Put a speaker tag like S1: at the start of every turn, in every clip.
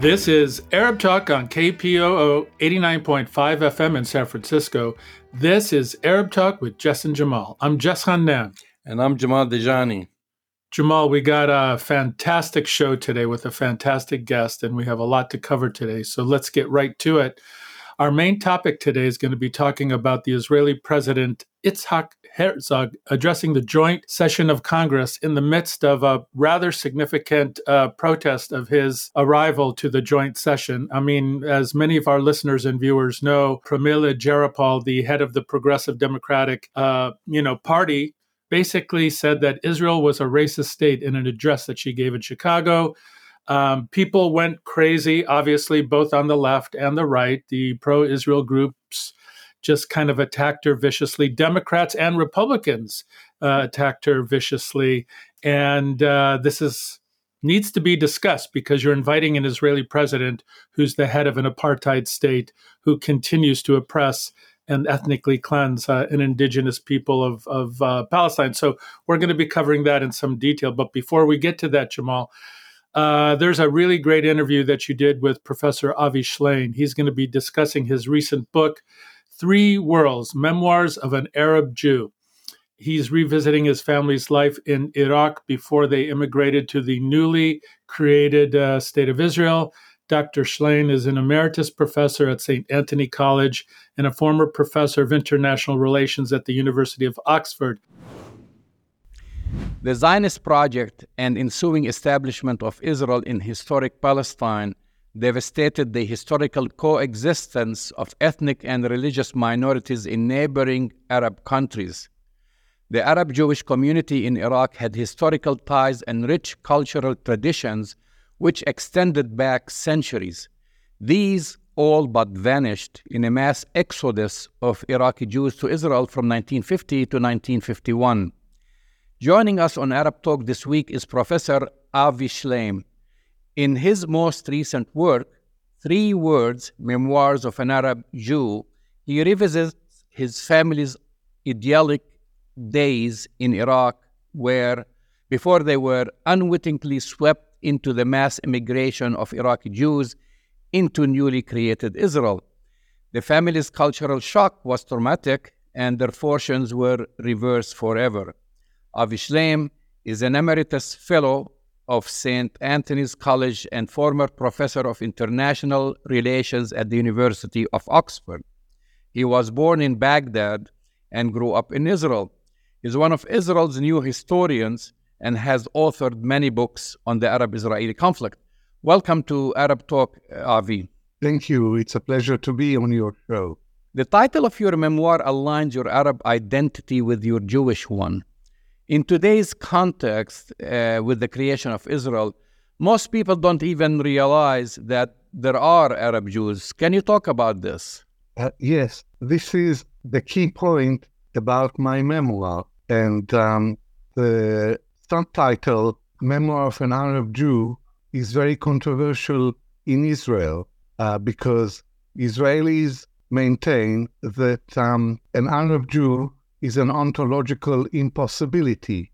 S1: This is Arab Talk on KPOO 89.5 FM in San Francisco. This is Arab Talk with Jess and Jamal. I'm Jess Ghannam.
S2: And I'm Jamal Dajani.
S1: Jamal, we got a fantastic show today with a fantastic guest, and we have a lot to cover today. So let's get right to it. Our main topic today is going to be talking about the Israeli President Itzhak Herzog addressing the joint session of Congress in the midst of a rather significant uh, protest of his arrival to the joint session. I mean, as many of our listeners and viewers know, Pramila Jayapal, the head of the Progressive Democratic, uh, you know, party, basically said that Israel was a racist state in an address that she gave in Chicago. Um, people went crazy, obviously, both on the left and the right. The pro Israel groups just kind of attacked her viciously. Democrats and Republicans uh, attacked her viciously. And uh, this is needs to be discussed because you're inviting an Israeli president who's the head of an apartheid state who continues to oppress and ethnically cleanse uh, an indigenous people of, of uh, Palestine. So we're going to be covering that in some detail. But before we get to that, Jamal, uh, there's a really great interview that you did with Professor Avi Shlaim. He's going to be discussing his recent book, Three Worlds Memoirs of an Arab Jew. He's revisiting his family's life in Iraq before they immigrated to the newly created uh, state of Israel. Dr. Shlaim is an emeritus professor at St. Antony College and a former professor of international relations at the University of Oxford.
S3: The Zionist project and ensuing establishment of Israel in historic Palestine devastated the historical coexistence of ethnic and religious minorities in neighboring Arab countries. The Arab Jewish community in Iraq had historical ties and rich cultural traditions which extended back centuries. These all but vanished in a mass exodus of Iraqi Jews to Israel from 1950 to 1951. Joining us on Arab Talk this week is Professor Avi Shlaim. In his most recent work, Three Worlds Memoirs of an Arab Jew, he revisits his family's idyllic days in Iraq, where before they were unwittingly swept into the mass immigration of Iraqi Jews into newly created Israel. The family's cultural shock was traumatic, and their fortunes were reversed forever. Avi Shlaim is an emeritus fellow of St. Antony's College and former professor of international relations at the University of Oxford. He was born in Baghdad and grew up in Israel. He's one of Israel's new historians and has authored many books on the Arab Israeli conflict. Welcome to Arab Talk, uh, Avi.
S4: Thank you. It's a pleasure to be on your show.
S3: The title of your memoir aligns your Arab identity with your Jewish one. In today's context, uh, with the creation of Israel, most people don't even realize that there are Arab Jews. Can you talk about this?
S4: Uh, yes, this is the key point about my memoir. And um, the subtitle, Memoir of an Arab Jew, is very controversial in Israel uh, because Israelis maintain that um, an Arab Jew is an ontological impossibility.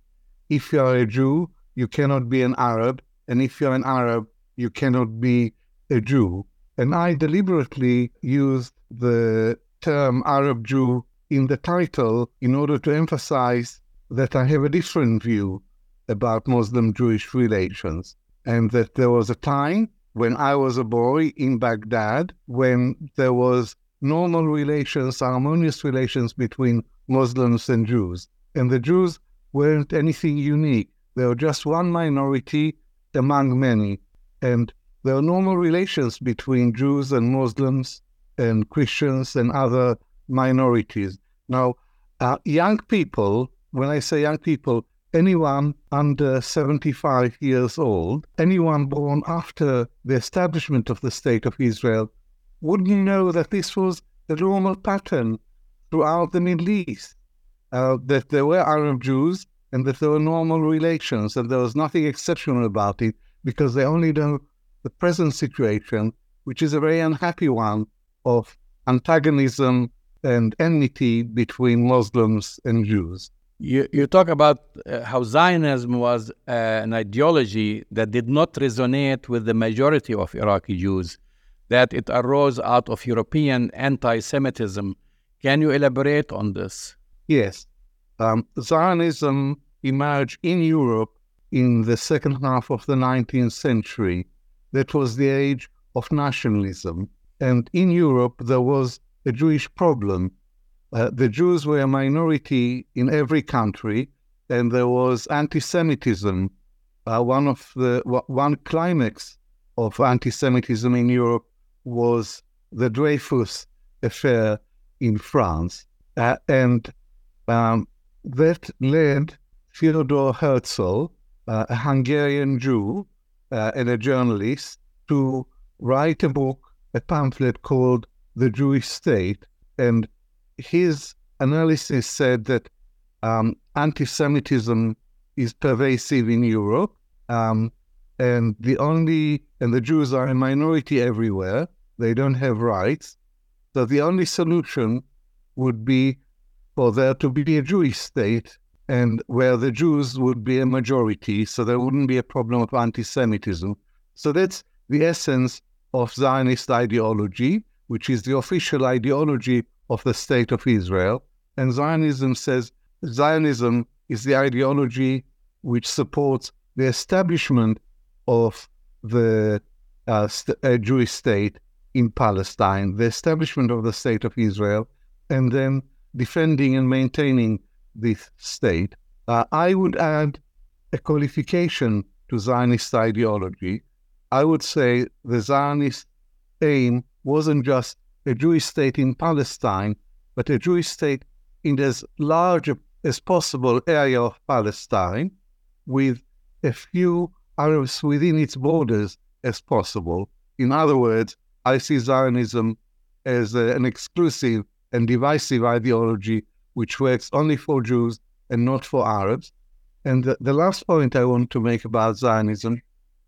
S4: If you are a Jew, you cannot be an Arab, and if you're an Arab, you cannot be a Jew. And I deliberately used the term Arab Jew in the title in order to emphasize that I have a different view about Muslim Jewish relations, and that there was a time when I was a boy in Baghdad when there was normal relations, harmonious relations between Muslims and Jews. And the Jews weren't anything unique. They were just one minority among many. And there are normal relations between Jews and Muslims and Christians and other minorities. Now, uh, young people, when I say young people, anyone under 75 years old, anyone born after the establishment of the State of Israel, wouldn't know that this was the normal pattern throughout the Middle East. Uh, that there were Arab Jews and that there were normal relations, and there was nothing exceptional about it because they only know the present situation, which is a very unhappy one of antagonism and enmity between Muslims and Jews.
S5: You, you talk about uh, how Zionism was uh, an ideology that did not resonate with the majority of Iraqi Jews, that it arose out of European anti Semitism. Can you elaborate on this?
S4: Yes. Um, Zionism emerged in Europe in the second half of the 19th century. That was the age of nationalism. And in Europe, there was a Jewish problem uh, the Jews were a minority in every country, and there was anti-Semitism. Uh, one of the one climax of anti-Semitism in Europe was the Dreyfus affair in France, uh, and um, that led Theodor Herzl, uh, a Hungarian Jew uh, and a journalist, to write a book, a pamphlet called "The Jewish State," and his analysis said that um, anti-Semitism is pervasive in Europe, um, and the only and the Jews are a minority everywhere. They don't have rights, so the only solution would be for there to be a Jewish state, and where the Jews would be a majority, so there wouldn't be a problem of anti-Semitism. So that's the essence of Zionist ideology, which is the official ideology of the state of Israel. And Zionism says Zionism is the ideology which supports the establishment of the uh, st- uh, Jewish state in Palestine, the establishment of the state of Israel, and then defending and maintaining this state. Uh, I would add a qualification to Zionist ideology. I would say the Zionist aim wasn't just a Jewish state in Palestine, but a Jewish state in as large as possible area of Palestine, with a few Arabs within its borders as possible. In other words, I see Zionism as a, an exclusive and divisive ideology which works only for Jews and not for Arabs. And the, the last point I want to make about Zionism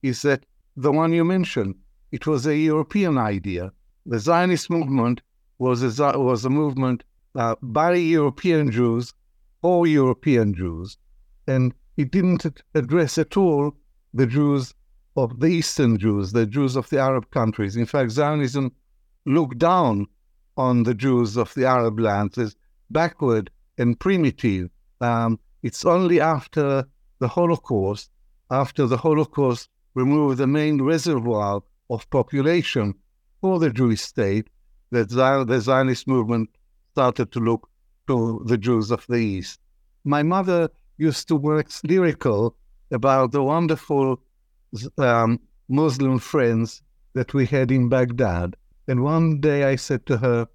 S4: is that the one you mentioned, it was a European idea the Zionist movement was a, was a movement uh, by European Jews for European Jews, and it didn't address at all the Jews of the Eastern Jews, the Jews of the Arab countries. In fact, Zionism looked down on the Jews of the Arab lands as backward and primitive. Um, it's only after the Holocaust, after the Holocaust removed the main reservoir of population for the Jewish state that the Zionist movement started to look to the Jews of the East. My mother used to wax lyrical about the wonderful um, Muslim friends that we had in Baghdad. And one day I said to her,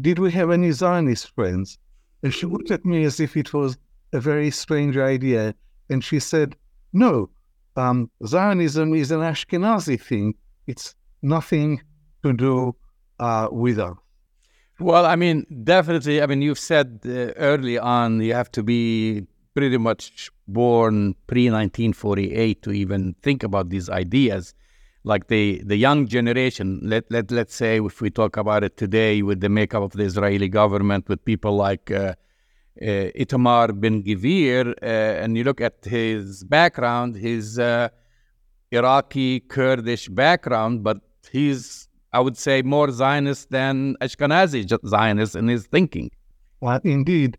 S4: Did we have any Zionist friends? And she looked at me as if it was a very strange idea. And she said, No, um, Zionism is an Ashkenazi thing. It's nothing to do uh, with us?
S5: Well, I mean, definitely. I mean, you've said uh, early on you have to be pretty much born pre 1948 to even think about these ideas. Like the, the young generation, let, let, let's say, if we talk about it today with the makeup of the Israeli government, with people like uh, uh, Itamar Ben Gvir, uh, and you look at his background, his uh, Iraqi Kurdish background, but he's I would say, more Zionist than Ashkenazi Zionist in his thinking.
S4: Well, indeed.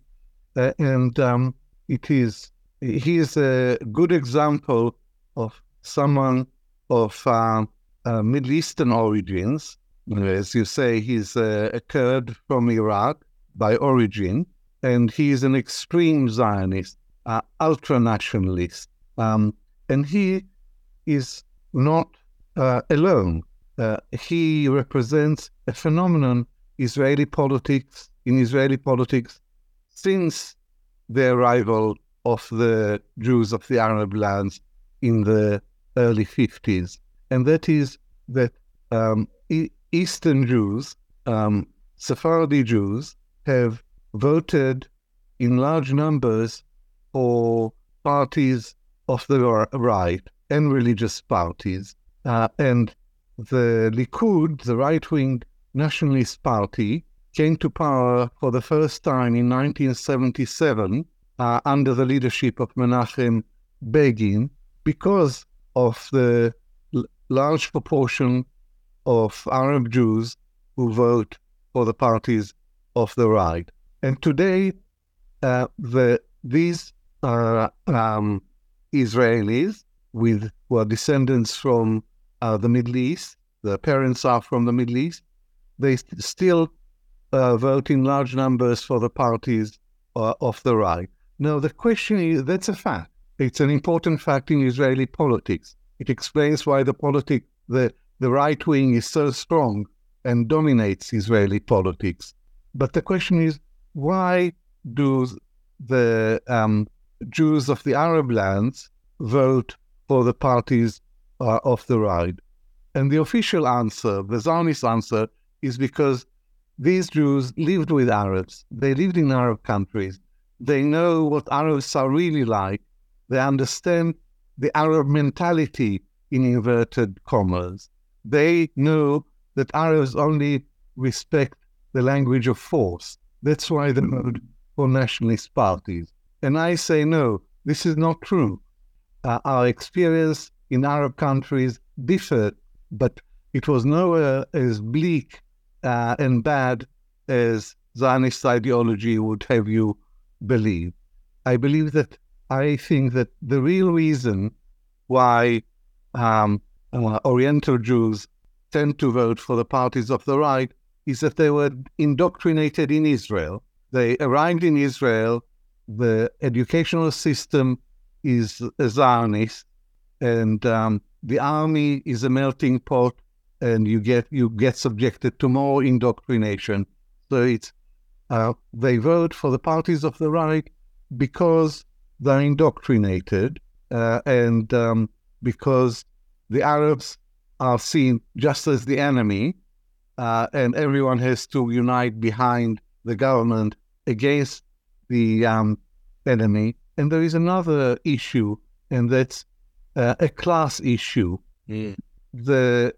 S4: Uh, and um, it is, he is a good example of someone of uh, uh, Middle Eastern origins. As you say, he's a, a Kurd from Iraq by origin, and he is an extreme Zionist, uh, ultra nationalist. Um, and he is not uh, alone uh, he represents a phenomenon Israeli politics in Israeli politics since the arrival of the Jews of the Arab lands in the early 50s, and that is that um, Eastern Jews, um, Sephardi Jews, have voted in large numbers for parties of the right and religious parties, uh, and the Likud, the right wing nationalist party, came to power for the first time in 1977 uh, under the leadership of Menachem Begin because of the l- large proportion of Arab Jews who vote for the parties of the right. And today, uh, the these are um, Israelis with who are descendants from uh, the Middle East. The parents are from the Middle East. They st- still uh, vote in large numbers for the parties uh, of the right. Now, the question is that's a fact. It's an important fact in Israeli politics. It explains why the politic, the, the right wing is so strong and dominates Israeli politics. But the question is, why do the um, Jews of the Arab lands vote for the parties uh, of the right? And the official answer, the Zionist answer, is because these Jews lived with Arabs. They lived in Arab countries. They know what Arabs are really like. They understand the Arab mentality in inverted commas. They know that Arabs only respect the language of force. That's why they vote for nationalist parties. And I say, no, this is not true. Uh, our experience in Arab countries differed, but it was nowhere as bleak uh, and bad as Zionist ideology would have you believe. I believe that I think that the real reason why um, uh, Oriental Jews tend to vote for the parties of the right is that they were indoctrinated in Israel. They arrived in Israel. The educational system is Zionist, and um, the army is a melting pot, and you get you get subjected to more indoctrination. So it's uh, they vote for the parties of the right because they're indoctrinated uh, and um, because the Arabs are seen just as the enemy, uh, and everyone has to unite behind the government against the um, enemy. And there is another issue, and that's uh, a class issue.
S3: Mm.
S4: The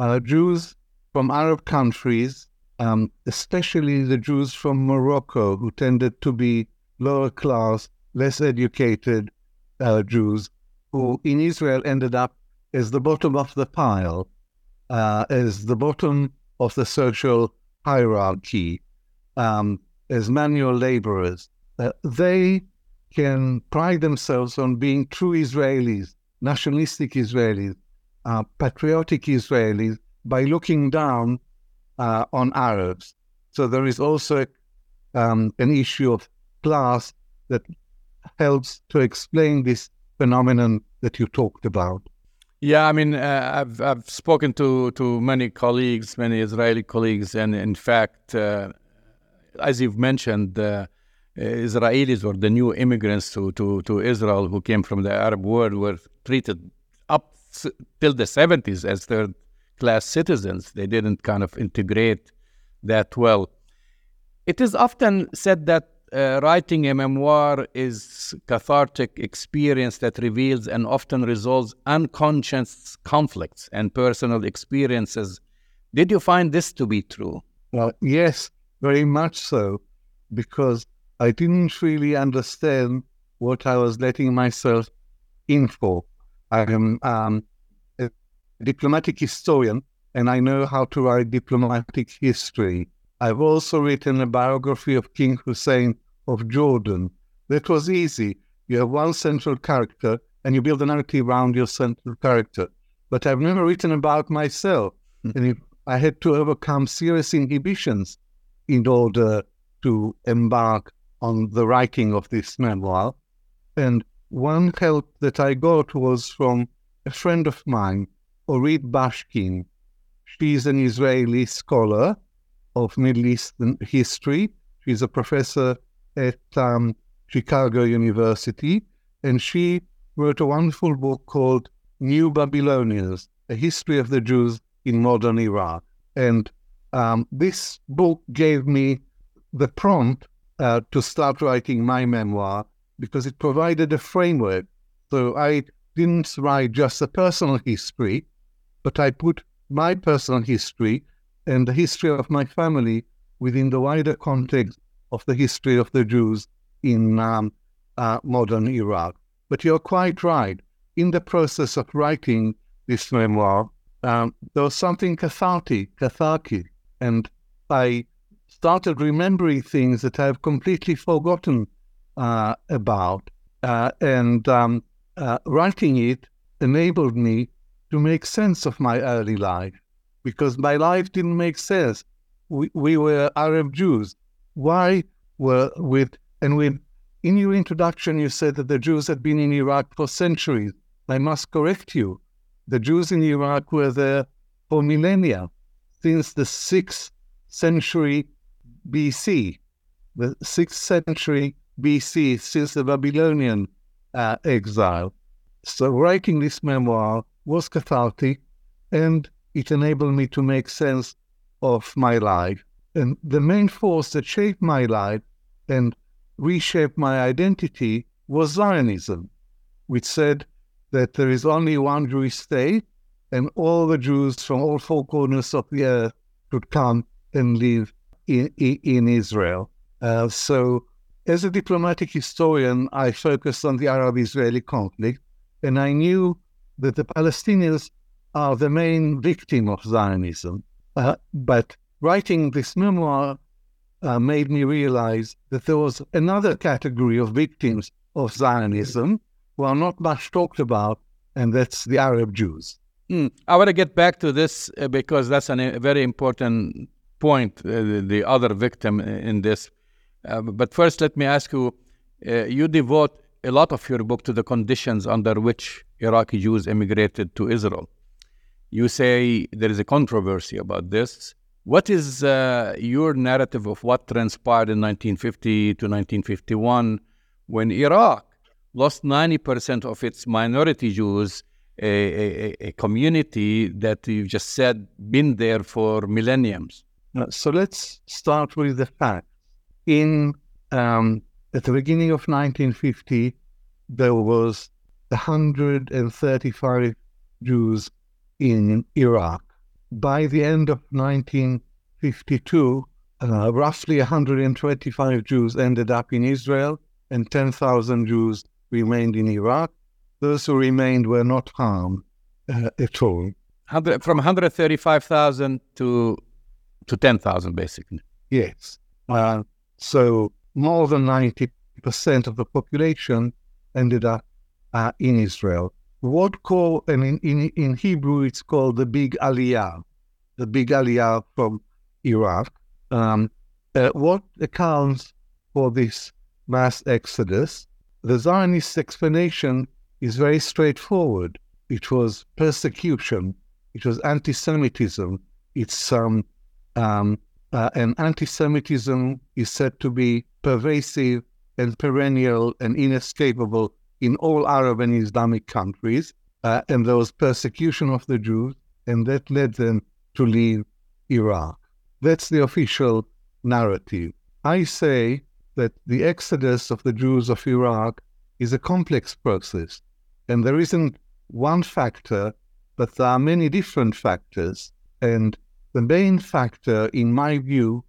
S4: uh, Jews from Arab countries, um, especially the Jews from Morocco, who tended to be lower class, less educated uh, Jews, who in Israel ended up as the bottom of the pile, uh, as the bottom of the social hierarchy, um, as manual laborers. Uh, they can pride themselves on being true Israelis, nationalistic Israelis, uh, patriotic Israelis, by looking down uh, on Arabs. So there is also um, an issue of class that helps to explain this phenomenon that you talked about.
S5: Yeah, I mean, uh, I've I've spoken to to many colleagues, many Israeli colleagues, and in fact, uh, as you've mentioned, uh, Israelis or the new immigrants to, to to Israel who came from the Arab world were treated up till the seventies as third class citizens. They didn't kind of integrate that well. It is often said that uh, writing a memoir is cathartic experience that reveals and often resolves unconscious conflicts and personal experiences. Did you find this to be true?
S4: Well, yes, very much so, because I didn't really understand what I was letting myself in for. I am um, a diplomatic historian, and I know how to write diplomatic history. I've also written a biography of King Hussein of Jordan. That was easy. You have one central character and you build a narrative around your central character. But I've never written about myself. Mm-hmm. And if I had to overcome serious inhibitions in order to embark on the writing of this memoir. And one help that I got was from a friend of mine, Orit Bashkin. She's an Israeli scholar of Middle Eastern history. She's a professor at um, Chicago University, and she wrote a wonderful book called New Babylonians, A History of the Jews in Modern Iraq. And um, this book gave me the prompt uh, to start writing my memoir because it provided a framework. So I didn't write just a personal history, but I put my personal history and the history of my family within the wider context of the history of the Jews in um, uh, modern Iraq. But you're quite right. In the process of writing this memoir, um, there was something cathartic, cathartic, and I started remembering things that I've completely forgotten uh, about. Uh, and um, uh, writing it enabled me to make sense of my early life because my life didn't make sense. We, we were Arab Jews. Why were with and with in your introduction you said that the Jews had been in Iraq for centuries. I must correct you. The Jews in Iraq were there for millennia, since the sixth century BC. The sixth century BC, since the Babylonian uh, exile. So writing this memoir was cathartic and it enabled me to make sense of my life. And the main force that shaped my life and reshaped my identity was Zionism, which said that there is only one Jewish state and all the Jews from all four corners of the earth could come and live in, in Israel. Uh, so, as a diplomatic historian, I focused on the Arab Israeli conflict, and I knew that the Palestinians are the main victim of Zionism. Uh, but writing this memoir uh, made me realize that there was another category of victims of Zionism who are not much talked about, and that's the Arab Jews.
S3: Mm. I want to get back to this uh, because that's an, a very important point, uh, the other victim in this. Uh, but first, let me ask you uh, you devote a lot of your book to the conditions under which Iraqi Jews immigrated to Israel. You say there is a controversy about this. What is uh, your narrative of what transpired in 1950 to 1951 when Iraq lost 90% of its minority Jews, a, a, a community that you just said been there for millenniums?
S4: Uh, so let's start with the facts. In um, at the beginning of 1950, there was 135 Jews in Iraq. By the end of 1952, uh, roughly 125 Jews ended up in Israel and 10,000 Jews remained in Iraq. Those who remained were not harmed uh, at all.
S3: From 135,000 to to 10,000, basically.
S4: Yes. Uh, so more than 90% of the population ended up uh, in Israel. What call, and in, in, in Hebrew it's called the Big Aliyah, the Big Aliyah from Iraq. Um, uh, what accounts for this mass exodus? The Zionist explanation is very straightforward. It was persecution, it was anti Semitism, it's um, um, uh, and anti Semitism is said to be pervasive and perennial and inescapable in all Arab and Islamic countries. Uh, and there was persecution of the Jews, and that led them to leave Iraq. That's the official narrative. I say that the exodus of the Jews of Iraq is a complex process, and there isn't one factor, but there are many different factors. And the main factor, in my view,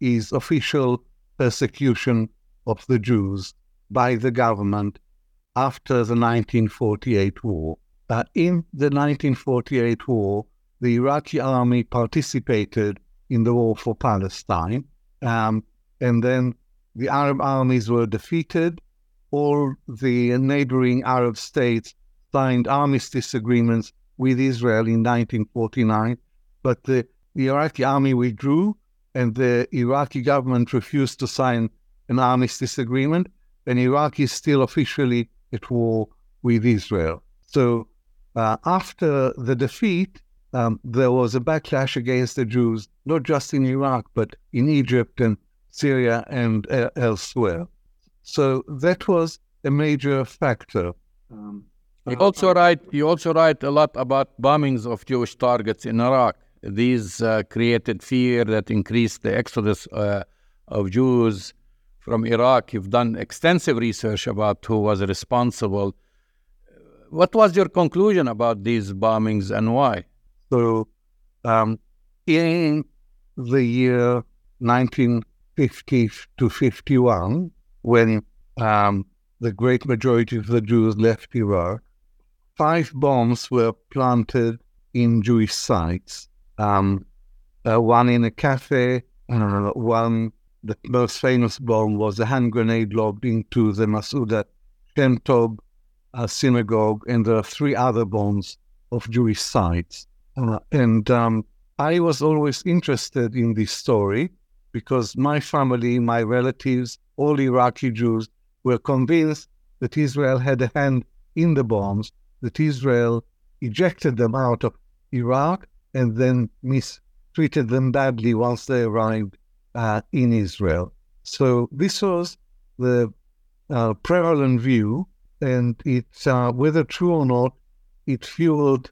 S4: is official persecution of the Jews by the government after the 1948 war. Uh, in the 1948 war, the Iraqi army participated in the war for Palestine, um, and then the Arab armies were defeated. All the neighboring Arab states signed armistice agreements with Israel in 1949, but the the Iraqi army withdrew and the Iraqi government refused to sign an armistice agreement, and Iraq is still officially at war with Israel. So uh, after the defeat, um, there was a backlash against the Jews, not just in Iraq, but in Egypt and Syria and uh, elsewhere. So that was a major factor. Um,
S3: you also write you also write a lot about bombings of Jewish targets in Iraq. These uh, created fear that increased the exodus uh, of Jews from Iraq. You've done extensive research about who was responsible. What was your conclusion about these bombings and why?
S4: So, um, in the year 1950 to 51, when um, the great majority of the Jews left Iraq. Five bombs were planted in Jewish sites. Um, uh, one in a cafe, one, the most famous bomb was a hand grenade lobbed into the Masuda Shem uh, synagogue, and there are three other bombs of Jewish sites. Uh, and um, I was always interested in this story because my family, my relatives, all Iraqi Jews were convinced that Israel had a hand in the bombs, that Israel ejected them out of Iraq and then mistreated them badly once they arrived uh, in Israel. So this was the uh, prevalent view, and it, uh, whether true or not, it fueled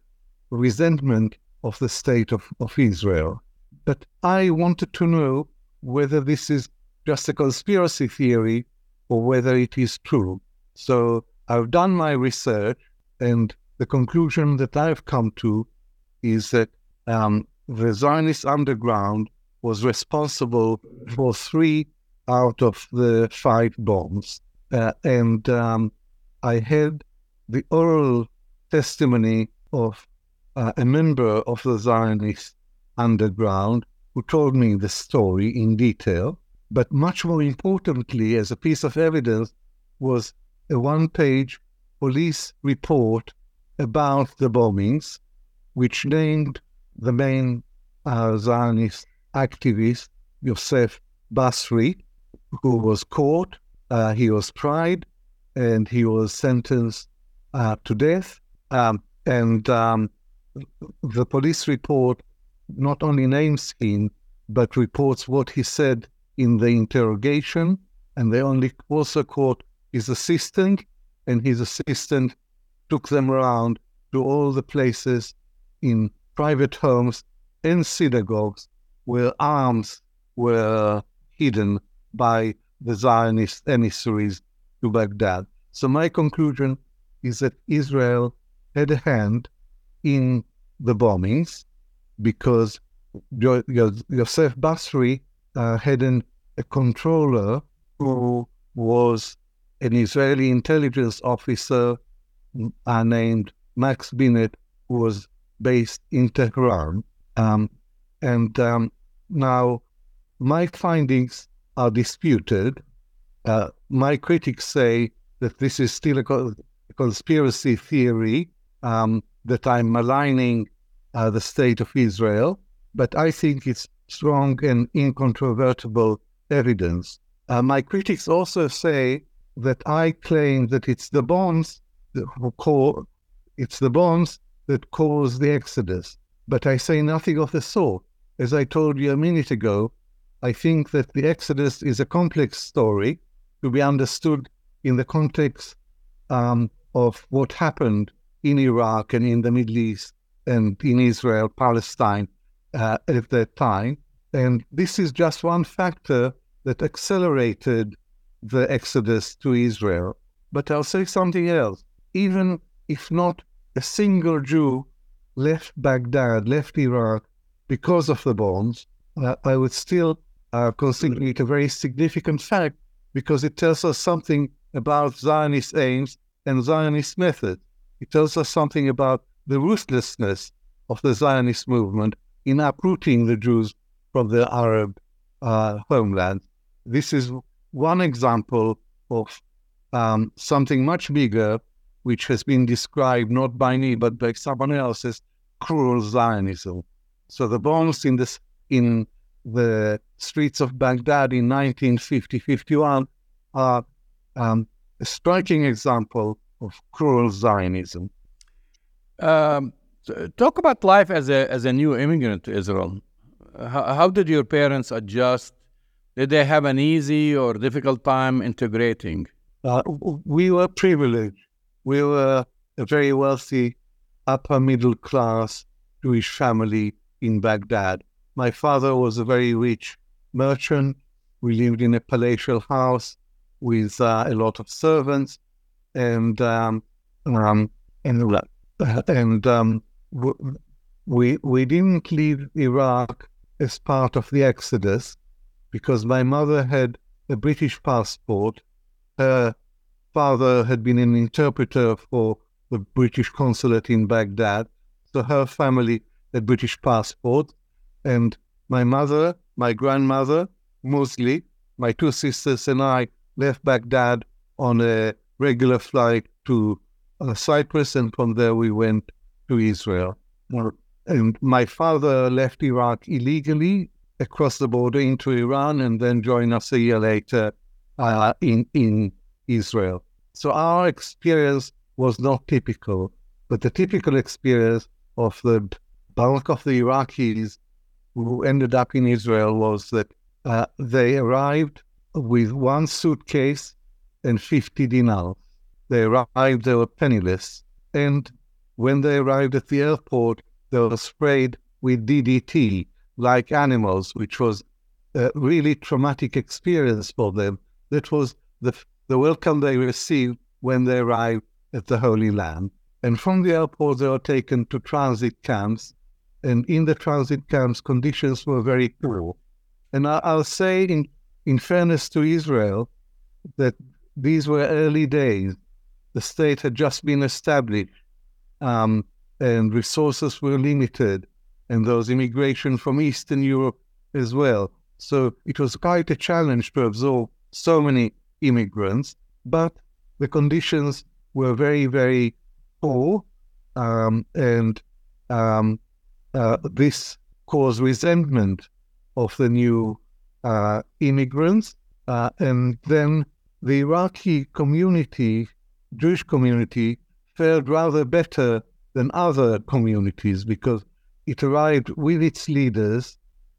S4: resentment of the state of, of Israel. But I wanted to know whether this is just a conspiracy theory or whether it is true. So I've done my research, and the conclusion that I've come to is that um, the Zionist underground was responsible for three out of the five bombs. Uh, and um, I had the oral testimony of uh, a member of the Zionist underground who told me the story in detail. But much more importantly, as a piece of evidence, was a one page police report about the bombings, which named the main uh, Zionist activist, Yosef Basri, who was caught, uh, he was tried, and he was sentenced uh, to death. Um, and um, the police report not only names him, but reports what he said in the interrogation. And they only also caught his assistant, and his assistant took them around to all the places in private homes and synagogues where arms were hidden by the Zionist emissaries to Baghdad. So my conclusion is that Israel had a hand in the bombings because Yosef Basri uh, had an, a controller who was an Israeli intelligence officer uh, named Max Binet, who was based in Tehran. Um, and um, now my findings are disputed. Uh, my critics say that this is still a, co- conspiracy theory, um, that I'm maligning uh, the state of Israel, but I think it's strong and incontrovertible evidence. Uh, my critics also say that I claim that it's the bombs that cause, it's the bombs that caused the exodus. But I say nothing of the sort. As I told you a minute ago, I think that the exodus is a complex story to be understood in the context um, of what happened in Iraq and in the Middle East and in Israel, Palestine uh, at that time. And this is just one factor that accelerated the exodus to Israel. But I'll say something else. Even if not a single Jew left Baghdad, left Iraq because of the bombs, uh, I would still uh, consider it a very significant fact because it tells us something about Zionist aims and Zionist methods. It tells us something about the ruthlessness of the Zionist movement in uprooting the Jews from their Arab uh, homeland. This is one example of um, something much bigger, which has been described not by me but by someone else as cruel Zionism. So the bombs in this in the streets of Baghdad in 1950-51 are um, a striking example of cruel Zionism.
S5: Um, talk about life as a as a new immigrant to Israel. How, how, did your parents adjust? Did they have an easy or difficult time integrating?
S4: Uh, we were privileged. We were a very wealthy, upper middle class Jewish family in Baghdad. My father was a very rich merchant. We lived in a palatial house with uh, a lot of servants, and um, um, and and um, we we didn't leave Iraq as part of the exodus because my mother had a British passport. Her father had been an interpreter for the British consulate in Baghdad. So her family had British passports. And my mother, my grandmother, Musli, my two sisters, and I left Baghdad on a regular flight to uh, Cyprus. And from there, we went to Israel. And my father left Iraq illegally across the border into Iran and then joined us a year later uh, in, in Israel. So our experience was not typical, but the typical experience of the bulk of the Iraqis who ended up in Israel was that uh, they arrived with one suitcase and 50 dinars. They arrived, they were penniless. And when they arrived at the airport, they were sprayed with DDT like animals, which was a really traumatic experience for them. That was the, the welcome they received when they arrived at the Holy Land. And from the airport, they were taken to transit camps. And in the transit camps, conditions were very poor. And I, will say, in, in fairness to Israel, that these were early days. The state had just been established, um, and resources were limited, and was immigration from Eastern Europe as well. So it was quite a challenge to absorb so many immigrants, but the conditions were very, very poor, um, and um, uh, this caused resentment of the new uh, immigrants. Uh, and then the Iraqi community, Jewish community, fared rather better than other communities because it arrived with its leaders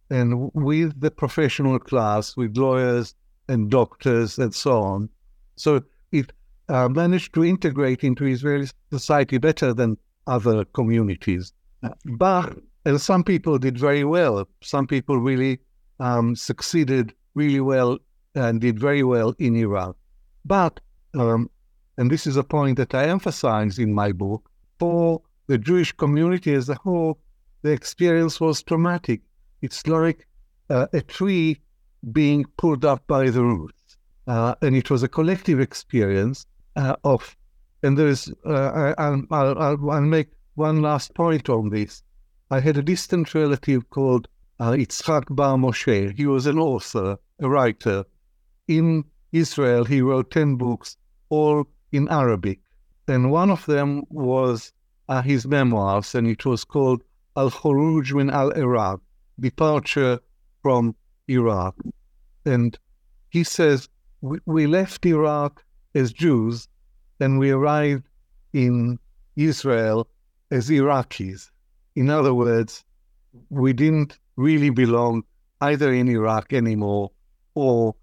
S4: and with the professional class, with lawyers and doctors and so on. So it uh, managed to integrate into Israeli society better than other communities. But and some people did very well. Some people really um, succeeded really well and did very well in Iraq. But, um, and this is a point that I emphasize in my book, for the Jewish community as a whole, the experience was traumatic. It's like uh, a tree being pulled up by the roots. Uh, and it was a collective experience uh, of, and there's, uh, I, will I'll, I'll make one last point on this. I had a distant relative called uh, Itzhak Bar Moshe. He was an author, a writer. In Israel, he wrote 10 books, all in Arabic. And one of them was uh, his memoirs, and it was called Al Khuruj min al Iraq, Departure from Iraq. And he says, we, we left Iraq as Jews, and we arrived in Israel as Iraqis. In other words, we didn't really belong either in Iraq anymore or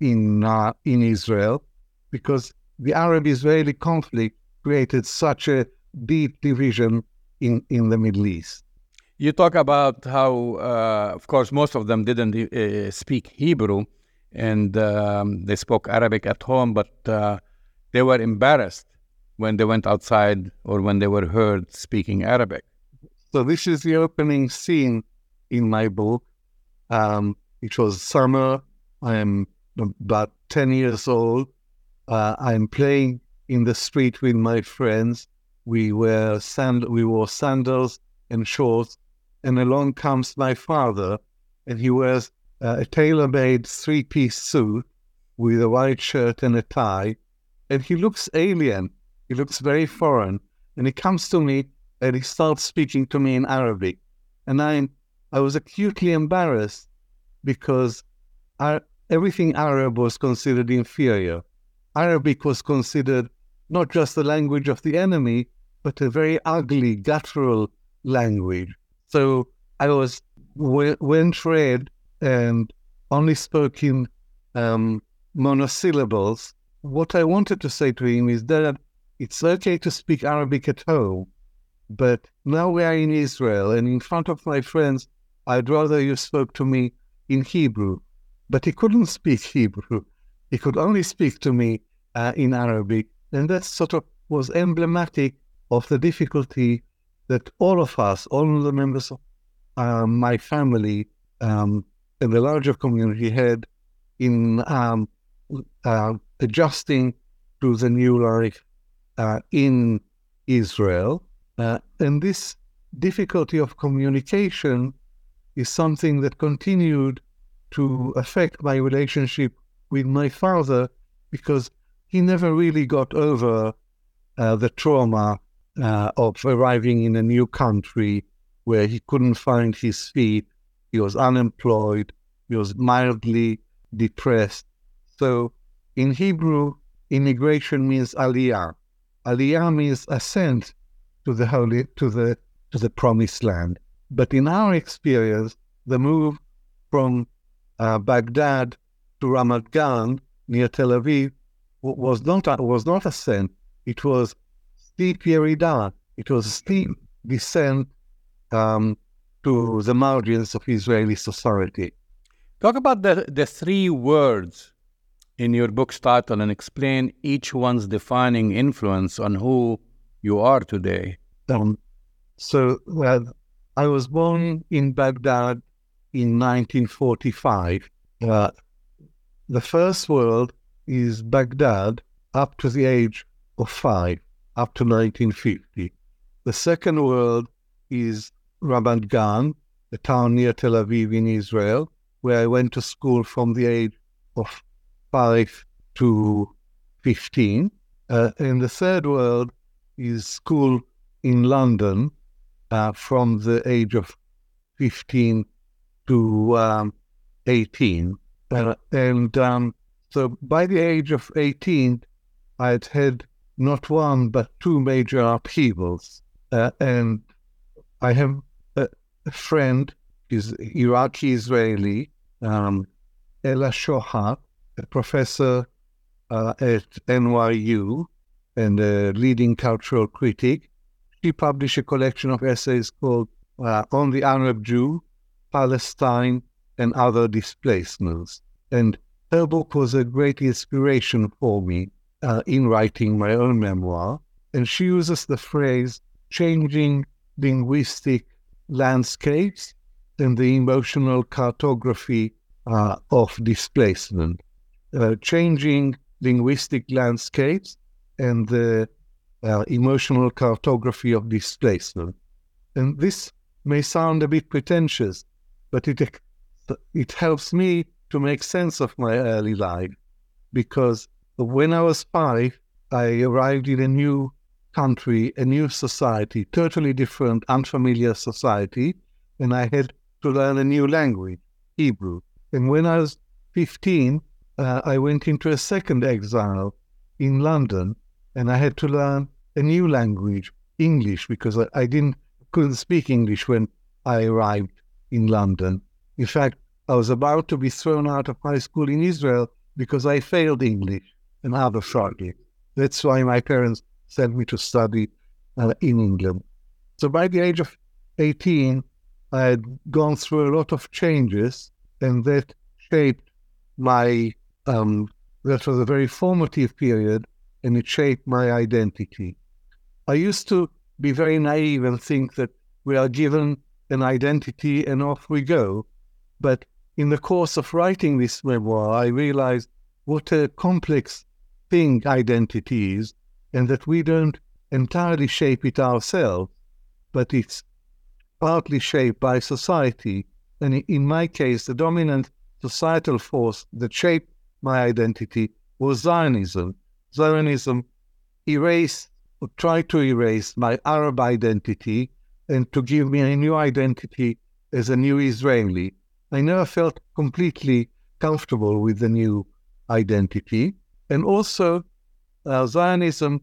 S4: in uh, in Israel, because the Arab-Israeli conflict created such a deep division in, in the Middle East.
S5: You talk about how, uh, of course, most of them didn't uh, speak Hebrew, and um, they spoke Arabic at home, but uh, they were embarrassed when they went outside or when they were heard speaking Arabic.
S4: So this is the opening scene in my book. Um, it was summer. I am about 10 years old. Uh, I'm playing in the street with my friends. We wear sand- we wore sandals and shorts, and along comes my father, and he wears uh, a tailor-made three-piece suit with a white shirt and a tie, and he looks alien. He looks very foreign, and he comes to me and he starts speaking to me in Arabic. And I, I was acutely embarrassed because everything Arab was considered inferior. Arabic was considered not just the language of the enemy, but a very ugly, guttural language. So I was went read and only spoke in um, monosyllables. What I wanted to say to him is that it's okay to speak Arabic at home, but now we are in Israel, and in front of my friends, I'd rather you spoke to me in Hebrew. But he couldn't speak Hebrew. He could only speak to me uh, in Arabic. And that sort of was emblematic of the difficulty that all of us, all the members of uh, my family um, and the larger community had in um, uh, adjusting to the new life uh, in Israel. Uh, and this difficulty of communication is something that continued to affect my relationship with my father because he never really got over uh, the trauma uh, of arriving in a new country where he couldn't find his feet. He was unemployed. He was mildly depressed. So in Hebrew, immigration means aliyah. Aliyah means ascent to the holy to the to the promised land. But in our experience, the move from uh, Baghdad to Ramat Gan near Tel Aviv was not was not ascent. It was steep yeridah. It was a steep descent um, to the margins of Israeli society.
S5: Talk about the, the three worlds in your book's title and explain each one's defining influence on who you are today.
S4: Um, so, well, I was born in Baghdad in 1945. Uh, the first world is Baghdad up to the age of five, up to 1950. The second world is Ramat Gan, a town near Tel Aviv in Israel, where I went to school from the age of five to 15. Uh, and the third world is school in London uh, from the age of 15 to um, 18. Uh, and um, so by the age of 18, I had had not one, but two major upheavals. Uh, and I have a, friend, is Iraqi Israeli, um, Ella Shohat, a professor uh, at NYU and a leading cultural critic. She published a collection of essays called uh, On the Arab Jew, Palestine, and Other Displacements. And her book was a great inspiration for me uh, in writing my own memoir. And she uses the phrase changing linguistic landscapes and the emotional cartography uh, of displacement, uh, changing linguistic landscapes and the uh, emotional cartography of displacement. And this may sound a bit pretentious, but it it helps me to make sense of my early life because when I was five, I arrived in a new country, a new society, totally different, unfamiliar society, and I had to learn a new language, Hebrew. And when I was 15, uh, I went into a second exile in London, and I had to learn a new language, English, because I, I didn't couldn't speak English when I arrived in London. In fact, I was about to be thrown out of high school in Israel because I failed English and other subjects. That's why my parents sent me to study uh, in England. So by the age of 18, I had gone through a lot of changes, and that shaped my, um, that was a very formative period, and it shaped my identity. I used to be very naive and think that we are given an identity and off we go. But in the course of writing this memoir, I realized what a complex thing identity is, and that we don't entirely shape it ourselves, but it's partly shaped by society. And in my case, the dominant societal force that shaped my identity was Zionism. Zionism erased or tried to erase my Arab identity and to give me a new identity as a new Israeli. I never felt completely comfortable with the new identity. And also, uh, Zionism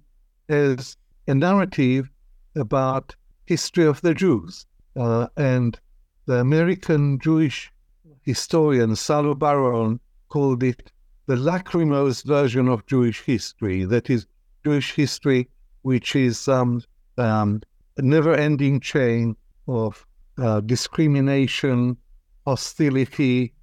S4: is a narrative about history of the Jews. Uh, and the American Jewish historian Salo Baron called it the lachrymose version of Jewish history. That is, Jewish history, which is um, um, a never ending chain of uh, discrimination, hostility,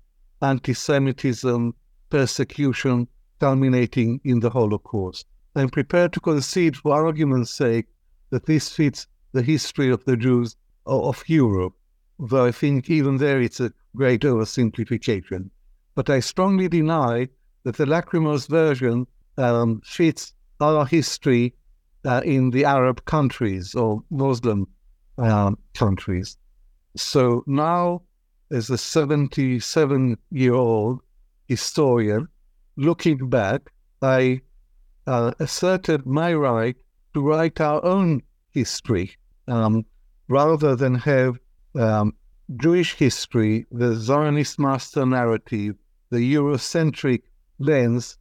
S4: anti Semitism, persecution, culminating in the Holocaust. I'm prepared to concede, for argument's sake, that this fits the history of the Jews of Europe, though I think even there it's a great oversimplification. But I strongly deny that the lachrymose version um, fits our history uh, in the Arab countries or Muslim uh, countries. So now, as a 77 year old historian, looking back, I uh, asserted my right to write our own history um, rather than have um, Jewish history, the Zionist master narrative, the Eurocentric lens,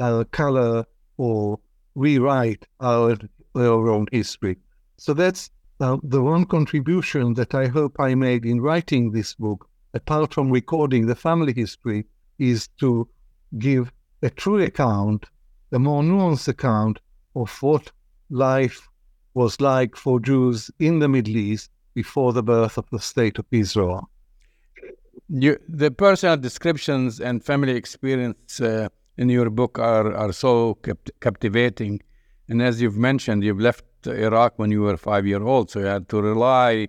S4: uh, color or rewrite our, our own history. So that's uh, the one contribution that I hope I made in writing this book, apart from recording the family history, is to give a true account, a more nuanced account of what life was like for Jews in the Middle East before the birth of the State of Israel.
S3: You, the personal descriptions and family experience uh, in your book are, are so capt- captivating. And as you've mentioned, you've left Iraq when you were five year old, so you had to rely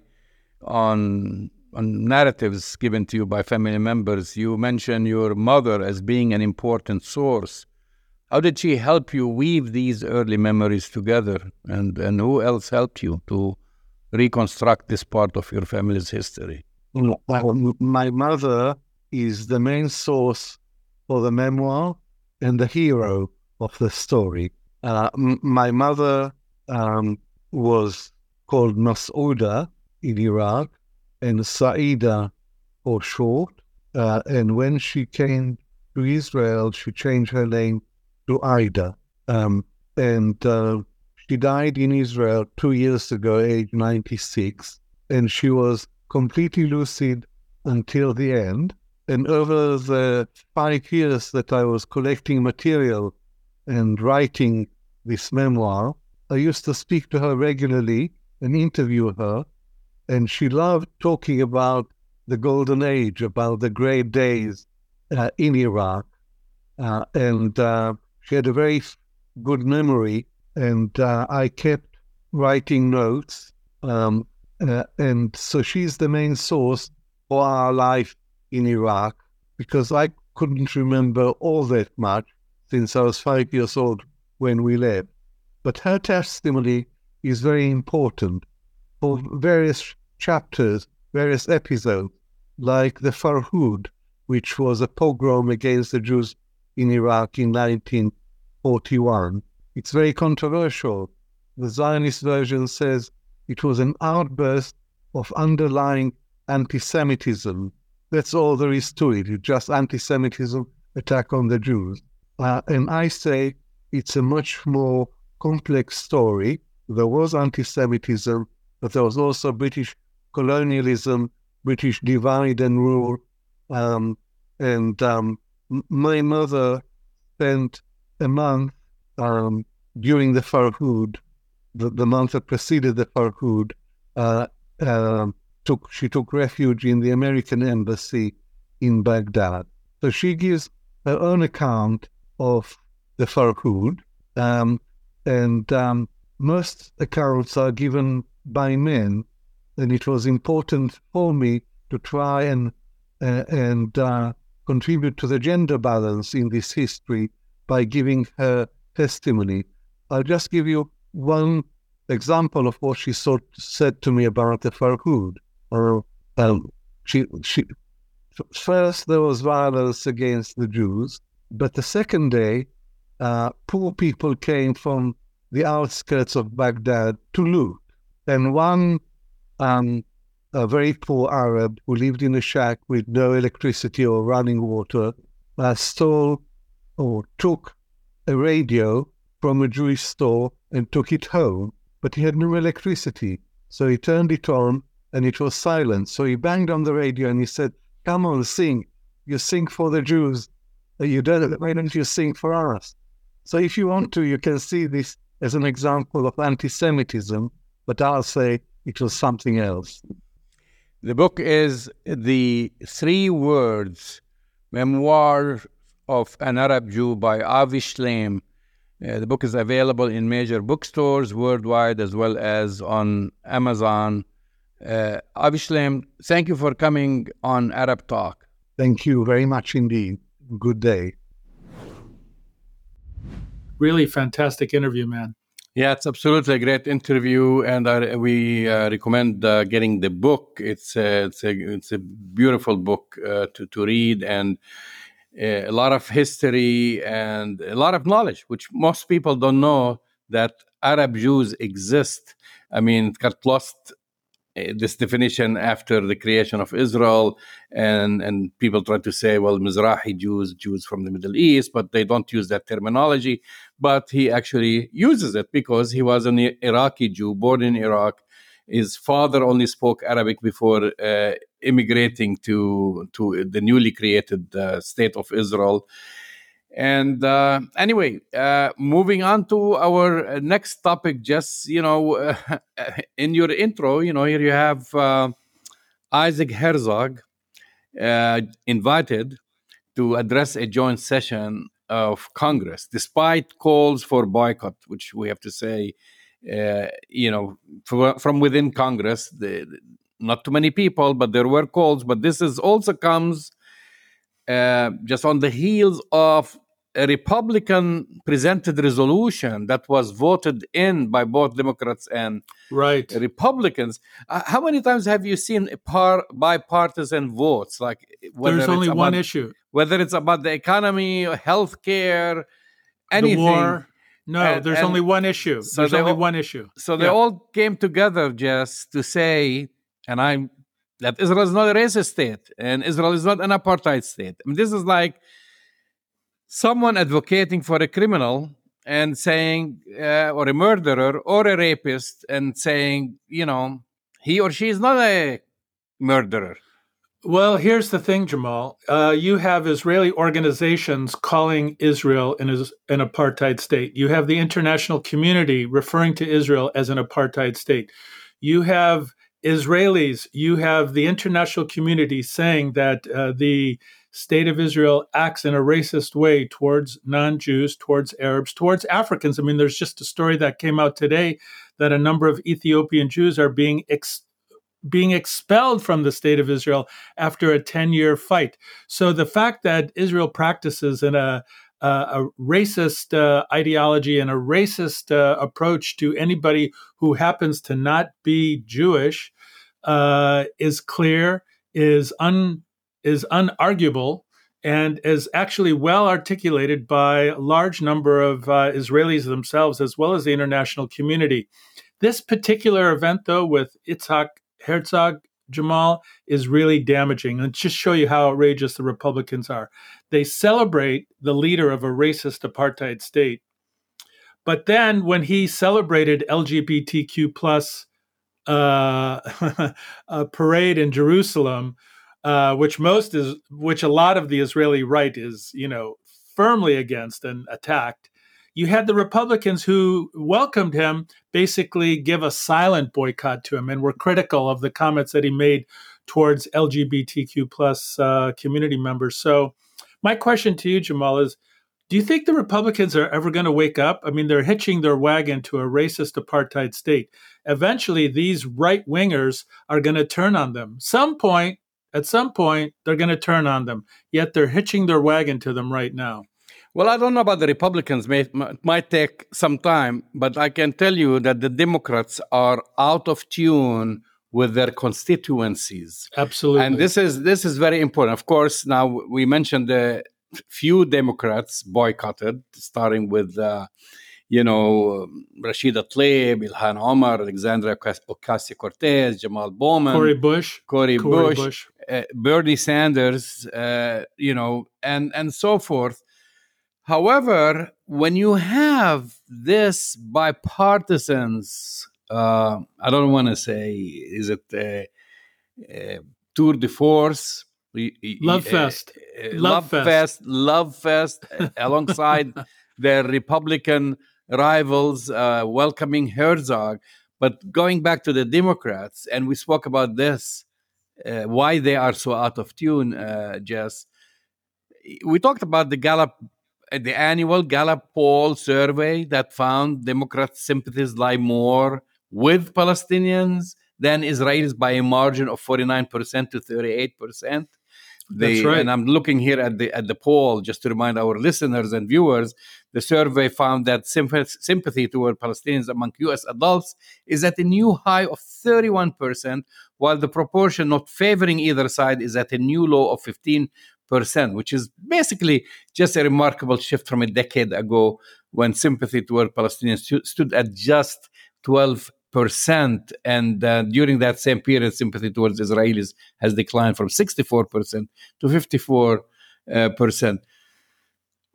S3: on narratives given to you by family members. You mentioned your mother as being an important source. How did she help you weave these early memories together? And, and who else helped you to reconstruct this part of your family's history?
S4: My mother is the main source for the memoir and the hero of the story. Uh, m- my mother um, was called Masouda in Iraq and Saida for short. Uh, and when she came to Israel, she changed her name to Ida. Um, and uh, she died in Israel two years ago, age 96. And she was completely lucid until the end. And over the five years that I was collecting material and writing this memoir, I used to speak to her regularly and interview her. And she loved talking about the golden age, about the great days uh, in Iraq. Uh, and uh, she had a very good memory. And uh, I kept writing notes. Um, uh, and so she's the main source for our life in Iraq because I couldn't remember all that much since I was five years old when we left. But her testimony is very important for various chapters, various episodes, like the Farhud, which was a pogrom against the Jews in Iraq in 1941. It's very controversial. The Zionist version says it was an outburst of underlying anti Semitism. That's all there is to it. It's just anti Semitism attack on the Jews. Uh, and I say it's a much more complex story. There was anti Semitism, but there was also British colonialism, British divide and rule. Um, and um, my mother spent a month um, during the Farhud the, the month that preceded the Farhud, uh, uh, took she took refuge in the American embassy in Baghdad. So she gives her own account of the Farhud, um, and um, most accounts are given by men, and it was important for me to try and uh, and uh, contribute to the gender balance in this history by giving her testimony. I'll just give you one example of what she sort said to me about the Farhud. Or um, she she first there was violence against the Jews, but the second day, uh, poor people came from the outskirts of Baghdad to loot, and one um, a very poor Arab who lived in a shack with no electricity or running water uh, stole or took a radio from a Jewish store and took it home, but he had no electricity. So he turned it on and it was silent. So he banged on the radio and he said, Come on, sing. You sing for the Jews. You don't, why don't you sing for us? So if you want to, you can see this as an example of anti Semitism, but I'll say it was something else.
S3: The book is The Three Worlds Memoir of an Arab Jew by Avi. Uh, the book is available in major bookstores worldwide as well as on Amazon. Uh, Avi thank you for coming on Arab Talk.
S4: Thank you very much indeed. Good day.
S1: Really fantastic interview, man.
S3: Yeah, it's absolutely a great interview, and I, we uh, recommend uh, getting the book. It's a, it's a it's a beautiful book uh, to to read, and uh, a lot of history and a lot of knowledge, which most people don't know that Arab Jews exist. I mean, it got lost uh, this definition after the creation of Israel, and and people try to say, well, Mizrahi Jews, Jews from the Middle East, but they don't use that terminology. But he actually uses it because he was an Iraqi Jew, born in Iraq. His father only spoke Arabic before uh, immigrating to to the newly created uh, state of Israel and uh, anyway, uh, moving on to our next topic, just you know, uh, in your intro, you know, here you have uh, Isaac Herzog uh, invited to address a joint session of Congress, despite calls for boycott, which we have to say, uh, you know, for, from within Congress, the, not too many people, but there were calls. But this is also comes. Uh, just on the heels of a Republican presented resolution that was voted in by both Democrats and
S1: right
S3: Republicans. Uh, how many times have you seen par- bipartisan votes? Like
S1: there's only
S3: about,
S1: one issue,
S3: whether it's about the economy, health care, anything.
S1: The war. No, and, there's and only one issue. So there's only
S3: all,
S1: one issue.
S3: So they yeah. all came together just to say, and I'm that Israel is not a racist state and Israel is not an apartheid state. I mean, this is like someone advocating for a criminal and saying, uh, or a murderer or a rapist, and saying, you know, he or she is not a murderer.
S1: Well, here's the thing, Jamal. Uh, you have Israeli organizations calling Israel an, an apartheid state. You have the international community referring to Israel as an apartheid state. You have Israelis, you have the international community saying that uh, the state of Israel acts in a racist way towards non Jews, towards Arabs, towards Africans. I mean, there's just a story that came out today that a number of Ethiopian Jews are being ex- being expelled from the state of Israel after a 10 year fight. So the fact that Israel practices in a a racist uh, ideology and a racist uh, approach to anybody who happens to not be Jewish uh, is clear, is un, is unarguable and is actually well articulated by a large number of uh, Israelis themselves, as well as the international community. This particular event, though, with Itzhak Herzog Jamal, is really damaging. And just show you how outrageous the Republicans are. They celebrate the leader of a racist apartheid state. But then when he celebrated LGBTQ plus uh, parade in Jerusalem, uh, which most is, which a lot of the Israeli right is, you know, firmly against and attacked. You had the Republicans who welcomed him basically give a silent boycott to him and were critical of the comments that he made towards LGBTQ plus uh, community members. So, my question to you, Jamal, is: Do you think the Republicans are ever going to wake up? I mean, they're hitching their wagon to a racist apartheid state. Eventually, these right wingers are going to turn on them. Some point, at some point, they're going to turn on them. Yet they're hitching their wagon to them right now.
S3: Well, I don't know about the Republicans. It might take some time, but I can tell you that the Democrats are out of tune with their constituencies.
S1: Absolutely.
S3: And this is this is very important. Of course, now we mentioned the few Democrats boycotted, starting with uh, you know, Rashida Tlaib, Ilhan Omar, Alexandria Ocasio Cortez, Jamal Bowman,
S1: Cori Bush,
S3: Cori, Bush, Bush. Uh, Bernie Sanders, uh, you know, and, and so forth. However, when you have this bipartisans, uh, I don't want to say, is it a, a tour de force?
S1: Love fest.
S3: love, fest. fest. Love fest alongside their Republican rivals uh, welcoming Herzog. But going back to the Democrats, and we spoke about this, uh, why they are so out of tune, uh, Jess. We talked about the Gallup, uh, the annual Gallup poll survey that found Democrat sympathies lie more with Palestinians than Israelis by a margin of 49% to 38%. They,
S1: That's right.
S3: And I'm looking here at the at the poll just to remind our listeners and viewers. The survey found that sympathy, toward Palestinians among U.S. adults is at a new high of 31 percent, while the proportion not favoring either side is at a new low of 15 percent, which is basically just a remarkable shift from a decade ago when sympathy toward Palestinians stood at just 12 percent, and uh, during that same period, sympathy towards Israelis has declined from 64 percent to 54 uh, percent.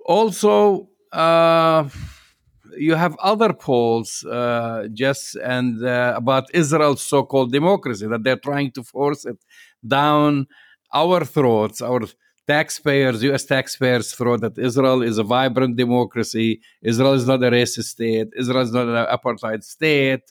S3: Also, uh, you have other polls, uh, just and uh, about Israel's so-called democracy that they're trying to force it down our throats, our taxpayers, U.S. taxpayers, throat that Israel is a vibrant democracy. Israel is not a racist state. Israel is not an apartheid state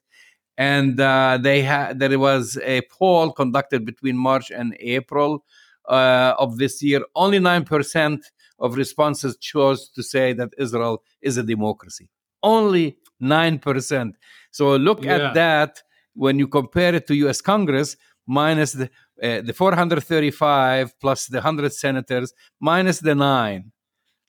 S3: and uh, they had there was a poll conducted between March and April uh, of this year. Only nine percent of responses chose to say that Israel is a democracy. Only nine percent. So look
S1: Yeah.
S3: at that when you compare it to U.S. Congress minus the uh, the 435 plus the 100 senators minus the nine.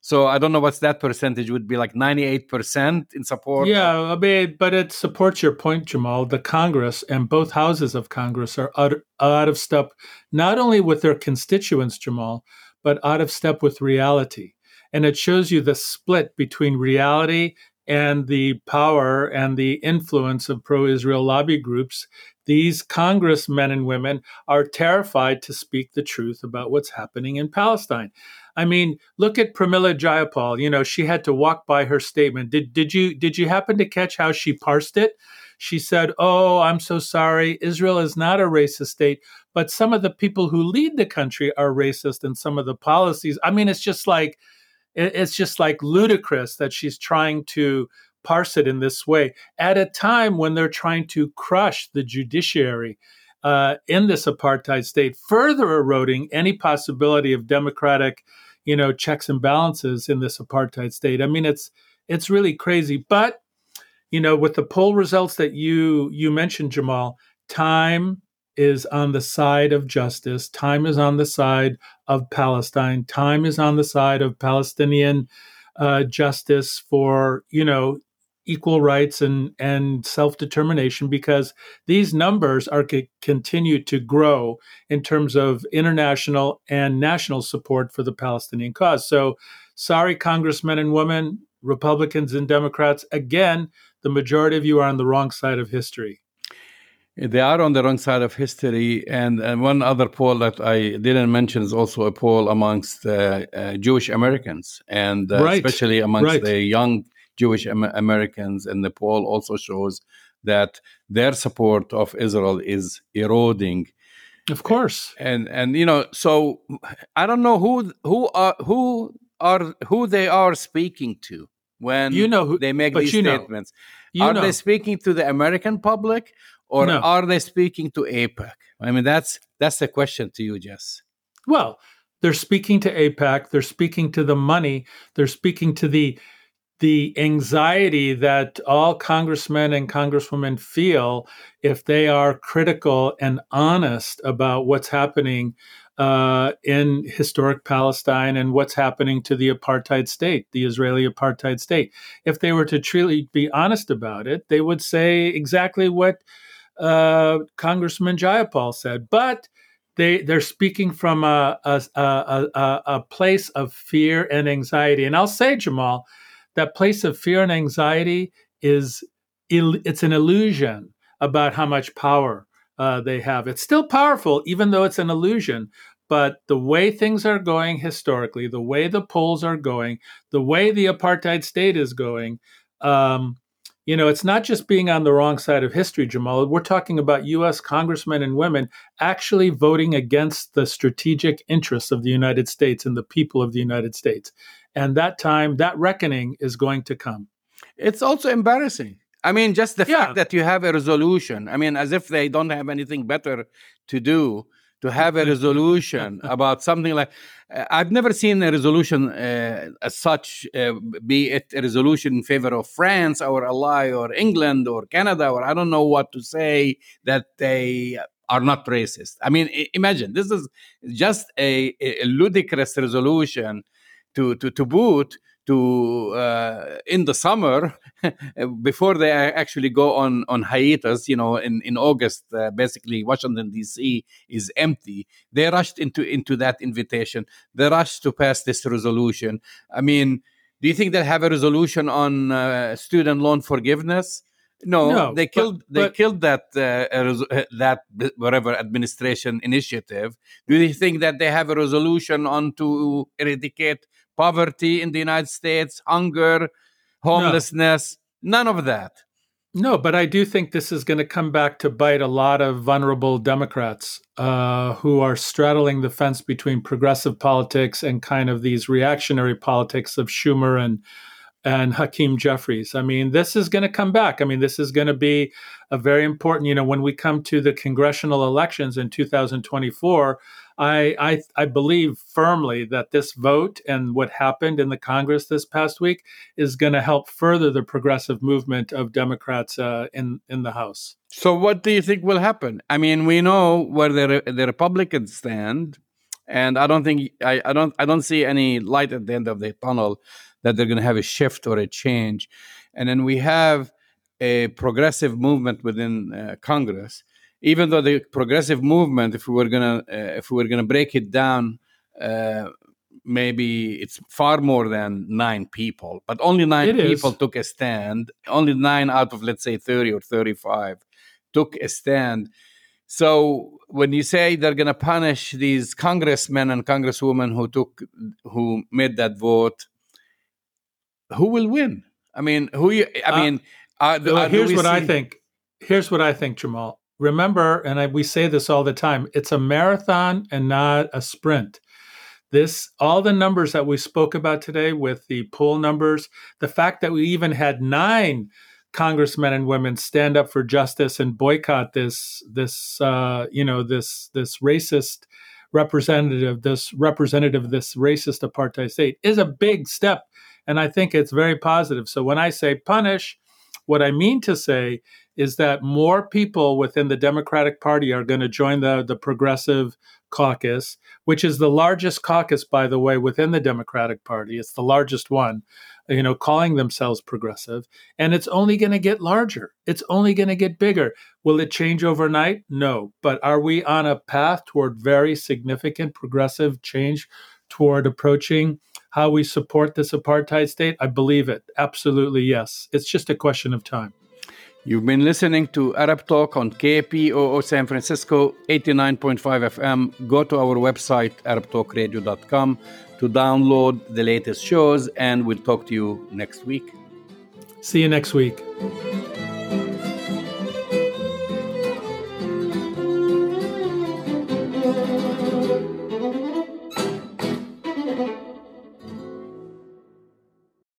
S3: So I don't know what's that percentage would be like 98% in support.
S1: Yeah, I mean, but it supports your point, Jamal. The Congress and both houses of Congress are out, out of step, not only with their constituents, Jamal, but out of step with reality. And it shows you the split between reality and the power and the influence of pro Israel lobby groups. These congressmen and women are terrified to speak the truth about what's happening in Palestine. I mean, look at Pramila Jayapal. You know, she had to walk by her statement. Did did you did you happen to catch how she parsed it? She said, "Oh, I'm so sorry. Israel is not a racist state, but some of the people who lead the country are racist, and some of the policies. I mean, it's just like it's just like ludicrous that she's trying to parse it in this way at a time when they're trying to crush the judiciary." Uh, in this apartheid state, further eroding any possibility of democratic you know checks and balances in this apartheid state i mean it's it's really crazy but you know with the poll results that you you mentioned jamal time is on the side of justice time is on the side of palestine time is on the side of palestinian uh, justice for you know equal rights and and self-determination because these numbers are c- continue to grow in terms of international and national support for the Palestinian cause. So, sorry, congressmen and women, Republicans and Democrats, again, the majority of you are on the wrong side of history.
S3: They are on the wrong side of history. And, and one other poll that I didn't mention is also a poll amongst uh, uh, Jewish Americans, and uh,
S1: Right.
S3: especially amongst
S1: Right.
S3: the young Jewish Am- Americans. And the poll also shows that their support of Israel is eroding.
S1: Of course.
S3: And and you know, so I don't know who who are who are who they are speaking to when
S1: You know who-
S3: they make these
S1: you know.
S3: statements.
S1: You
S3: are
S1: know.
S3: they speaking to the American public or
S1: No.
S3: are they speaking to AIPAC? I mean, that's that's the question to you, Jess.
S1: Well, they're speaking to AIPAC, they're speaking to the money, they're speaking to the the anxiety that all congressmen and congresswomen feel if they are critical and honest about what's happening uh, in historic Palestine and what's happening to the apartheid state, the Israeli apartheid state. If they were to truly be honest about it, they would say exactly what uh, Congressman Jayapal said. But they they're speaking from a a, a a a place of fear and anxiety. And I'll say, Jamal, that place of fear and anxiety is it's an illusion about how much power uh, they have. It's still powerful, even though it's an illusion. But the way things are going historically, the way the polls are going, the way the apartheid state is going, um, you know, it's not just being on the wrong side of history, Jamal. We're talking about U.S. congressmen and women actually voting against the strategic interests of the United States and the people of the United States. And that time, that reckoning is going to come.
S3: It's also embarrassing. I mean, just the
S1: Yeah.
S3: fact that you have a resolution. I mean, as if they don't have anything better to do to have a resolution about something like. Uh, I've never seen a resolution uh, as such, uh, be it a resolution in favor of France, our ally, or England, or Canada, or I don't know what to say, that they are not racist. I mean, imagine this is just a, a ludicrous resolution to, to, to boot to uh, in the summer before they actually go on on hiatus you know in in august uh, basically washington dc is empty. They rushed into into that invitation. They rushed to pass this resolution. I mean do you think they'll have a resolution on uh, student loan forgiveness? No, no they killed but, they but, killed that uh, that whatever administration initiative. Do you think that they have a resolution on to eradicate poverty in the United States, hunger, homelessness? No. None of that.
S1: No, but I do think this is going to come back to bite a lot of vulnerable Democrats uh, who are straddling the fence between progressive politics and kind of these reactionary politics of Schumer and and Hakeem Jeffries. I mean, this is going to come back. I mean, this is going to be a very important, you know, when we come to the congressional elections in 2024, I, I, I believe firmly that this vote and what happened in the Congress this past week is going to help further the progressive movement of Democrats uh, in in the House.
S3: So, what do you think will happen? I mean, we know where the the Republicans stand, and I don't think I, I don't I don't see any light at the end of the tunnel that they're going to have a shift or a change. And then we have a progressive movement within uh, Congress. Even though the progressive movement, if we were gonna uh, if we were gonna break it down, uh, maybe it's far more than nine people, but only nine it people is. took a stand. Only nine out of let's say thirty or thirty-five took a stand. So when you say they're going to punish these congressmen and congresswomen who took who made that vote who will win? I mean, who you? I uh, mean,
S1: uh, well, uh, here's what see... I think. Here's what I think, Jamal. Remember, and I, we say this all the time: it's a marathon and not a sprint. This, all the numbers that we spoke about today, with the poll numbers, the fact that we even had nine congressmen and women stand up for justice and boycott this, this, uh, you know, this, this racist representative, this representative, this racist apartheid state, is a big step and I think it's very positive. So when I say punish, what I mean to say is that more people within the Democratic Party are going to join the, the progressive caucus, which is the largest caucus, by the way, within the Democratic Party. It's the largest one, you know, calling themselves progressive. And it's only going to get larger. It's only going to get bigger. Will it change overnight? No. But are we on a path toward very significant progressive change toward approaching how we support this apartheid state? I believe it. Absolutely, yes. It's just a question of time.
S3: You've been listening to Arab Talk on KPOO San Francisco 89.5 FM. Go to our website, arabtalkradio.com, to download the latest shows, and we'll talk to you next week.
S1: See you next week.